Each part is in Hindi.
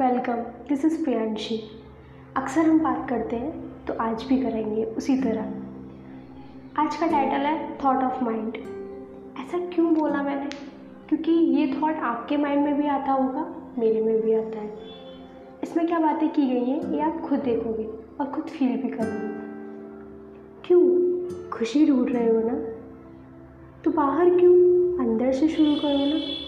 Welcome this is Priyanshi. अक्सर हम बात करते हैं तो आज भी करेंगे उसी तरह। आज का टाइटल है थॉट ऑफ़ माइंड ऐसा क्यों बोला मैंने? क्योंकि ये थॉट आपके माइंड में भी आता होगा, मेरे में भी आता है। इसमें क्या बातें की गई हैं, ये आप खुद देखोगे और खुद फील भी करोगे। क्यों? खुशी ढूंढ रहे हो ना? तो बाहर क्यों? अंदर से शुरू करो ना।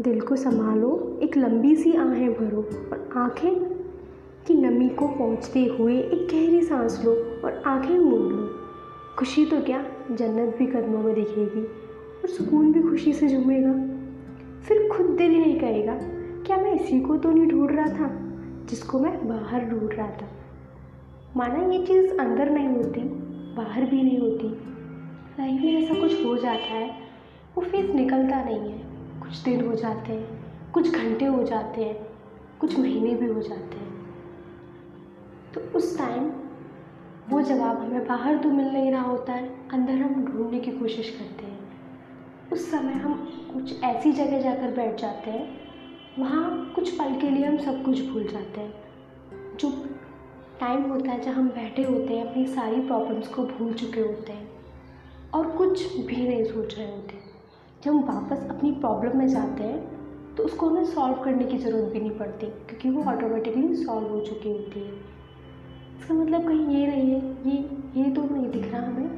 दिल को संभालो, एक लंबी सी आहें भरो और आँखें की नमी को पहुँचते हुए एक गहरी सांस लो और आँखें मूंद लो। खुशी तो क्या? जन्नत भी कदमों में दिखेगी और सुकून भी खुशी से झूमेगा। फिर खुद दिल यही कहेगा, क्या मैं इसी को तो नहीं ढूंढ रहा था, जिसको मैं बाहर ढूंढ रहा था? माना ये चीज़ अंदर नहीं होती, बाहर भी नहीं होती। लाइफ में ऐसा कुछ हो जाता है, वो फेस निकलता नहीं है। कुछ दिन हो जाते हैं, कुछ घंटे हो जाते हैं, कुछ महीने भी हो जाते हैं। तो उस टाइम वो जवाब हमें बाहर तो मिल नहीं रहा होता है, अंदर हम ढूँढने की कोशिश करते हैं। उस समय हम कुछ ऐसी जगह जाकर बैठ जाते हैं, वहाँ कुछ पल के लिए हम सब कुछ भूल जाते हैं। जो टाइम होता है जब हम बैठे होते हैं, अपनी सारी प्रॉब्लम्स को भूल चुके होते हैं और कुछ भी नहीं सोच रहे होते। जब हम वापस अपनी प्रॉब्लम में जाते हैं तो उसको हमें सॉल्व करने की ज़रूरत भी नहीं पड़ती, क्योंकि वो ऑटोमेटिकली सॉल्व हो चुकी होती है। इसका मतलब कहीं ये नहीं है, ये ये तो नहीं दिख रहा हमें।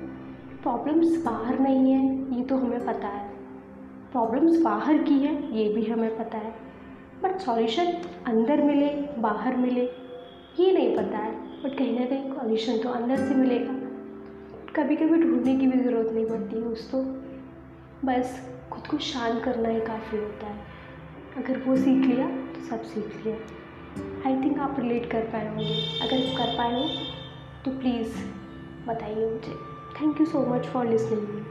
प्रॉब्लम्स बाहर नहीं है, ये तो हमें पता है। प्रॉब्लम्स बाहर की है, ये भी हमें पता है। बट सॉल्यूशन अंदर मिले, बाहर मिले, ये नहीं पता है। बट कहीं ना कहीं सॉल्यूशन तो अंदर से मिलेगा। कभी कभी ढूँढने की भी ज़रूरत नहीं पड़ती है उसको। बस खुद को शांत करना ही काफ़ी होता है। अगर वो सीख लिया तो सब सीख लिया। आई थिंक आप रिलेट कर पाए होंगे। अगर कर पाए हो तो प्लीज़ बताइए मुझे। Thank you so much for listening